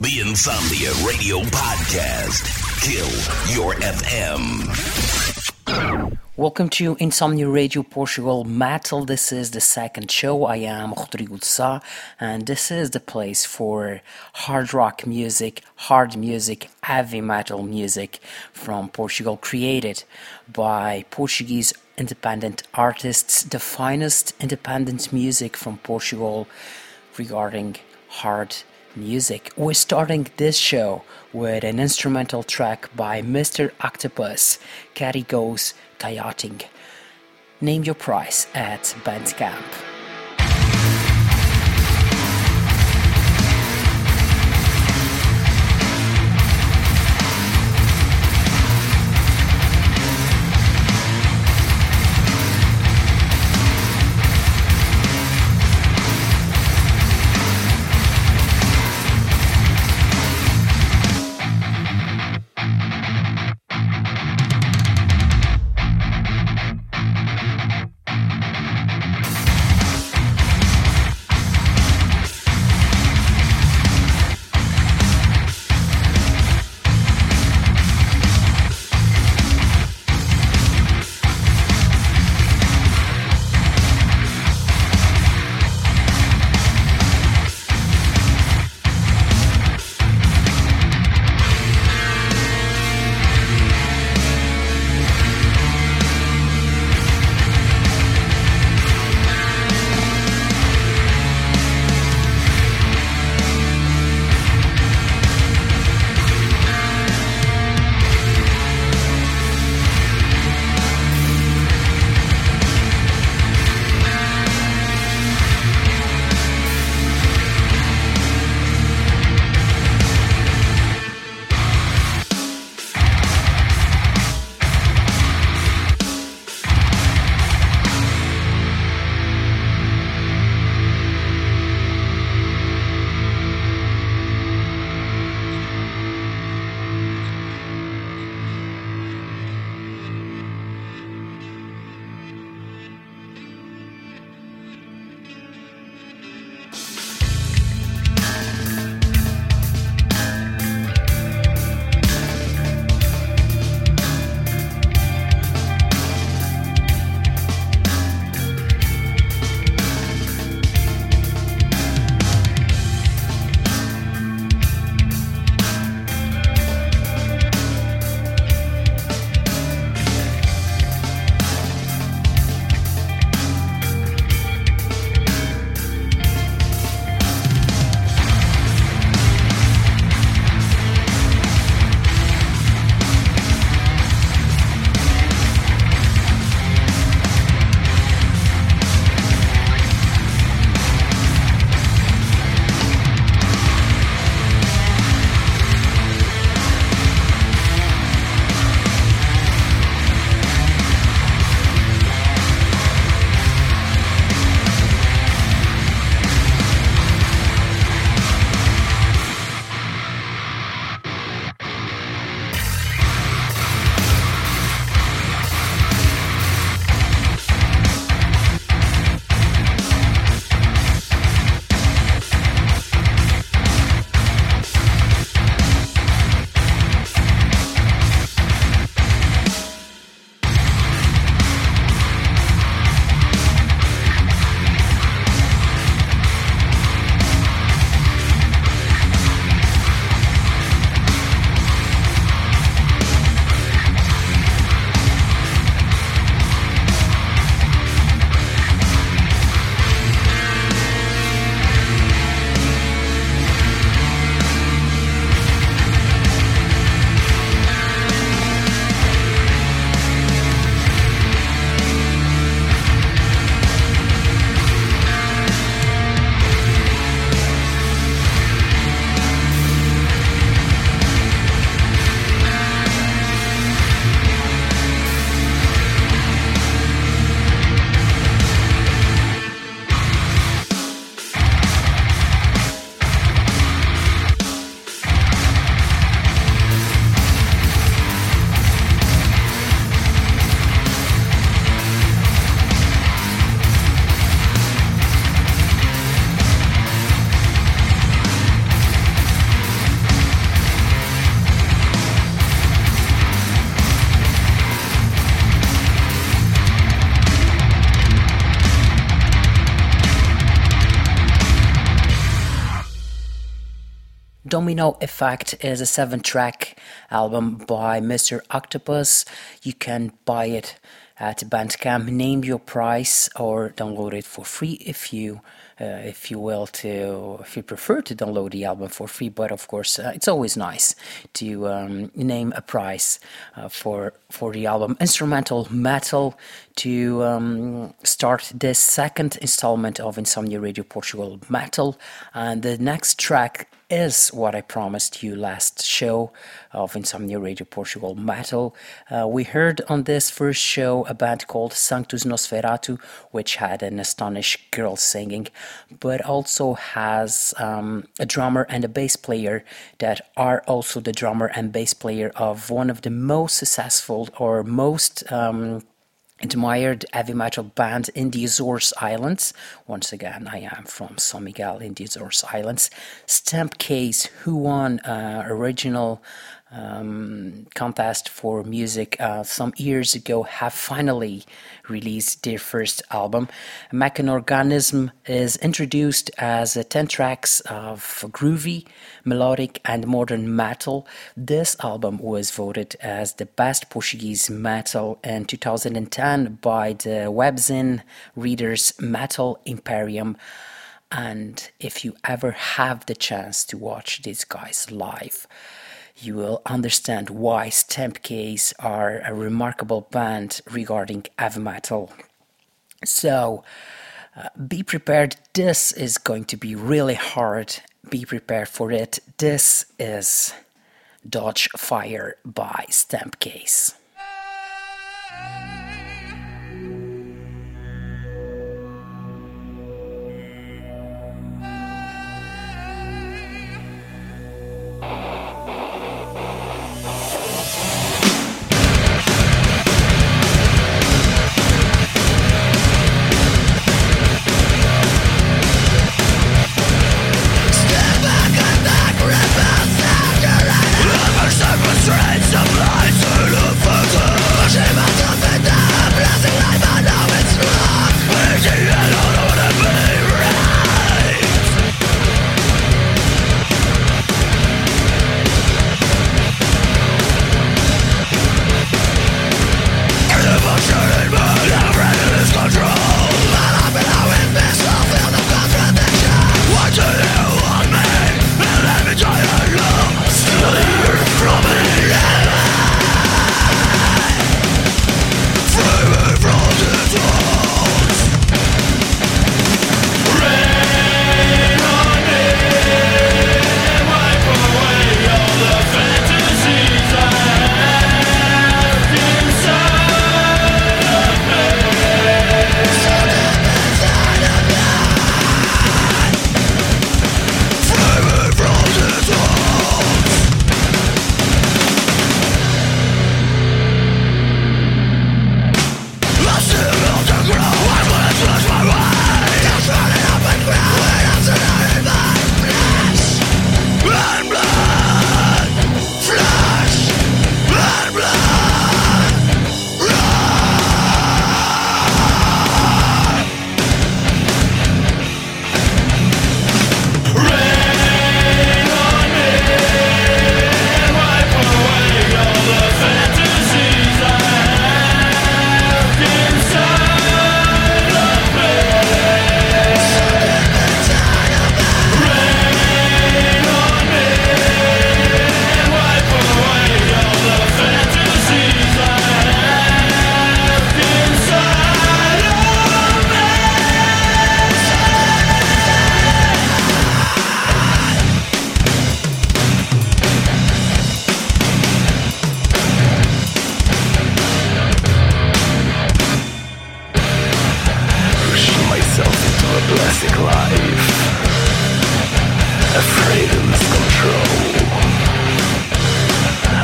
The Insomnia Radio Podcast. Kill your FM. Welcome to Insomnia Radio Portugal Metal. This is the second show. I am Rodrigo Sá, and this is the place for hard rock music, hard music, heavy metal music from Portugal, created by Portuguese independent artists, the finest independent music from Portugal regarding hard music. We're starting this show with an instrumental track by Mr. Octopus, Caddy Goes Kayaking. Name your price at Bandcamp. Domino Effect is a seven track album by Mr. Octopus. You can buy it at Bandcamp. Name your price or download it for free if you if you will to if you prefer to download the album for free but of course uh, it's always nice to um, name a price uh, for for the album. Instrumental metal to um, start this second installment of insomnia radio portugal metal. And the next track is what I promised you last show of Insomnia Radio Portugal Metal. Uh, we heard on this first show a band called Sanctus Nosferatu, which had an astonished girl singing, but also has um, a drummer and a bass player that are also the drummer and bass player of one of the most successful or most um, admired heavy metal band in the Azores Islands. Once again, I am from San Miguel in the Azores Islands. Stamp Case, who won uh, original um, contest for music uh, some years ago have finally released their first album. Mechanorganism is introduced as 10 tracks of groovy, melodic, and modern metal. This album was voted as the best Portuguese metal in 2010 by the webzine readers Metal Imperium. And if you ever have the chance to watch these guys live, you will understand why Stamp Case are a remarkable band regarding heavy metal. So, uh, be prepared. This is going to be really hard. Be prepared for it. This is Dodge Fire by Stamp Case.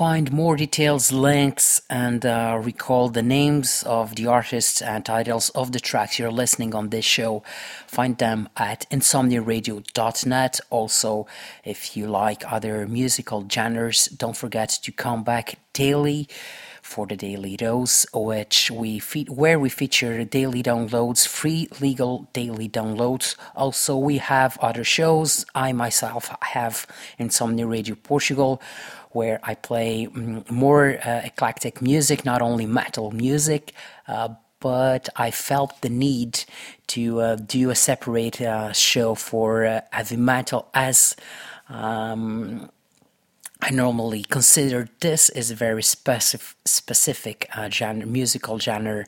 find more details, links, and uh, recall the names of the artists and titles of the tracks you're listening on this show, find them at insomniaradio.net. Also, if you like other musical genres, don't forget to come back daily for the daily dose, which we fe- where we feature daily downloads, free legal daily downloads. Also, we have other shows. I myself have Insomnia Radio Portugal, where I play mm, more uh, eclectic music, not only metal music. Uh, but I felt the need to uh, do a separate uh, show for uh, heavy metal as um, I normally consider this is a very specific specific uh, genre, musical genre,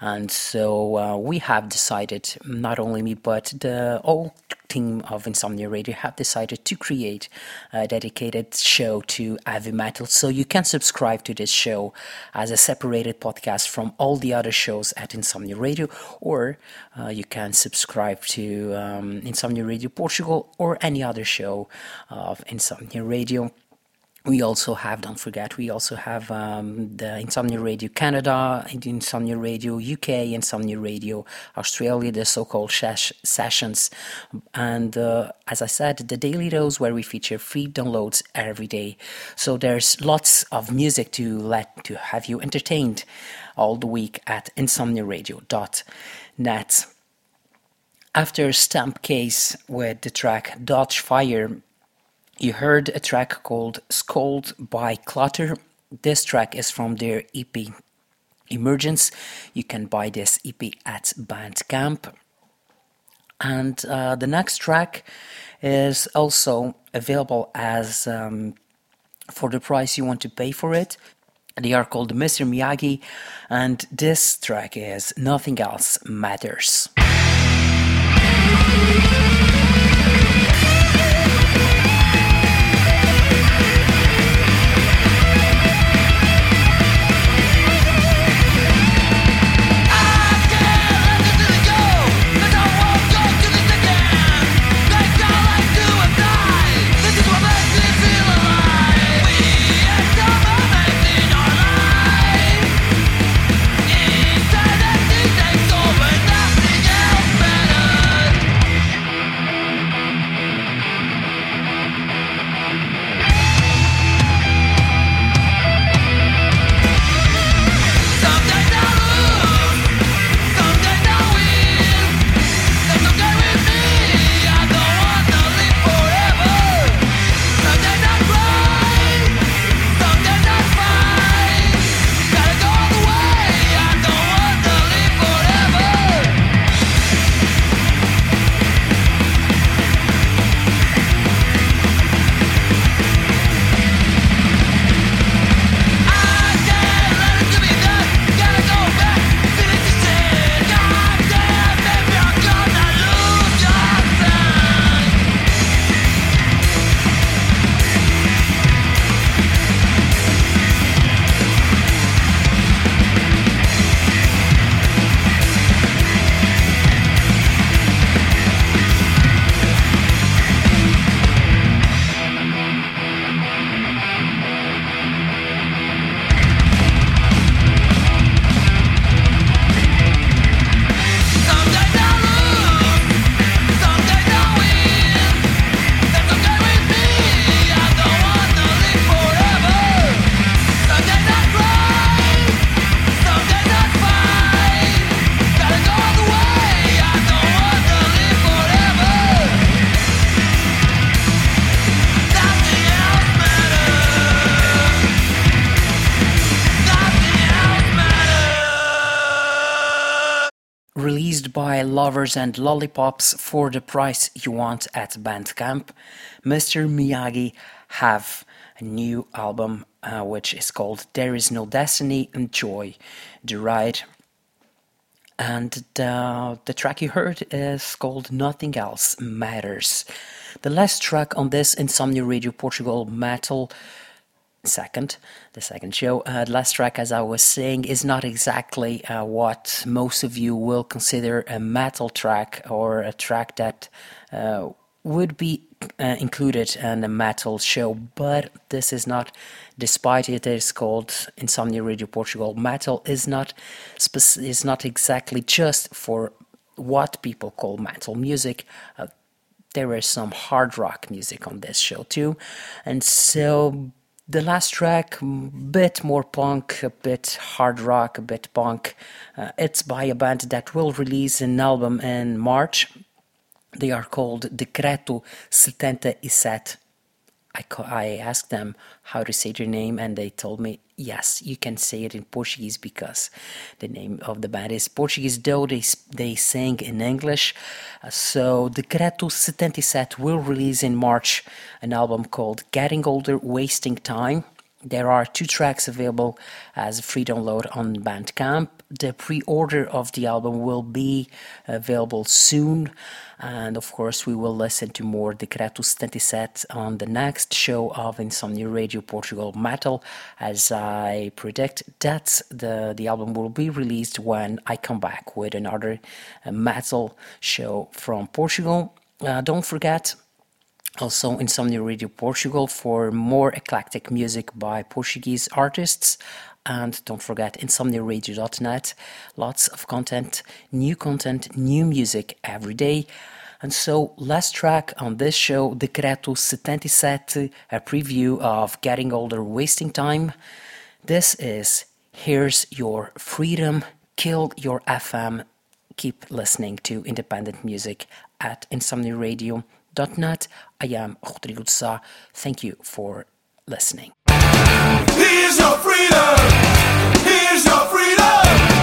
and so uh, we have decided, not only me but the whole team of Insomnia Radio have decided to create a dedicated show to heavy metal. So you can subscribe to this show as a separated podcast from all the other shows at Insomnia Radio, or uh, you can subscribe to um, Insomnia Radio Portugal or any other show of Insomnia Radio we also have, don't forget, we also have um, the Insomnia Radio Canada, Insomnia Radio UK, Insomnia Radio Australia, the so called ses- sessions. And uh, as I said, the daily dose where we feature free downloads every day. So there's lots of music to let to have you entertained all the week at insomniaradio.net. After Stamp Case with the track Dodge Fire, you heard a track called Scold by Clutter. This track is from their EP Emergence. You can buy this EP at Bandcamp. And uh, the next track is also available as um, for the price you want to pay for it. They are called Mr. Miyagi, and this track is Nothing Else Matters. Lovers and lollipops for the price you want at Bandcamp. Mr. Miyagi have a new album uh, which is called There Is No Destiny Enjoy the Ride. And the, the track you heard is called Nothing Else Matters. The last track on this Insomnia Radio Portugal metal second, the second show. Uh, the last track, as I was saying, is not exactly uh, what most of you will consider a metal track or a track that uh, would be uh, included in a metal show, but this is not. Despite it is called Insomnia Radio Portugal, metal is not spec- is not exactly just for what people call metal music. Uh, there is some hard rock music on this show too, and so the last track, bit more punk, a bit hard rock, a bit punk. Uh, it's by a band that will release an album in March. They are called Decreto 77. I, I asked them how to say their name, and they told me, yes, you can say it in Portuguese because the name of the band is Portuguese, though they, they sing in English. Uh, so, Decreto 77 will release in March an album called Getting Older, Wasting Time. There are two tracks available as a free download on Bandcamp. The pre order of the album will be available soon. And of course, we will listen to more Decreto 77 on the next show of Insomnia Radio Portugal Metal. As I predict that the, the album will be released when I come back with another uh, metal show from Portugal. Uh, don't forget, also Insomnia Radio Portugal for more eclectic music by Portuguese artists. And don't forget insomniaradio.net. Lots of content, new content, new music every day. And so, last track on this show, Decreto 77, a preview of Getting Older, Wasting Time. This is Here's Your Freedom, Kill Your FM. Keep listening to independent music at Insomnia Radio net. I am Rodrigo Sá. Thank you for listening. Here's your freedom. Here's your freedom.